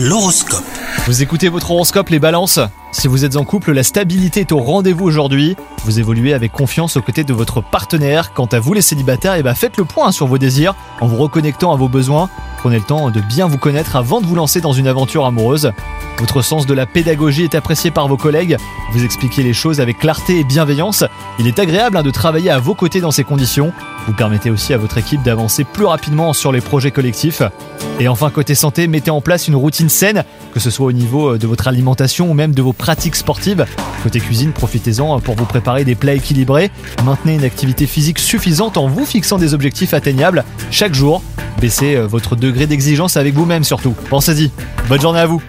L'horoscope. Vous écoutez votre horoscope les balances Si vous êtes en couple, la stabilité est au rendez-vous aujourd'hui. Vous évoluez avec confiance aux côtés de votre partenaire. Quant à vous les célibataires, eh ben faites le point sur vos désirs en vous reconnectant à vos besoins. Prenez le temps de bien vous connaître avant de vous lancer dans une aventure amoureuse. Votre sens de la pédagogie est apprécié par vos collègues. Vous expliquez les choses avec clarté et bienveillance. Il est agréable hein, de travailler à vos côtés dans ces conditions. Vous permettez aussi à votre équipe d'avancer plus rapidement sur les projets collectifs. Et enfin, côté santé, mettez en place une routine saine, que ce soit au niveau euh, de votre alimentation ou même de vos pratiques sportives. Côté cuisine, profitez-en pour vous préparer des plats équilibrés. Maintenez une activité physique suffisante en vous fixant des objectifs atteignables chaque jour. Baissez euh, votre degré d'exigence avec vous-même surtout. Pensez-y. Bonne journée à vous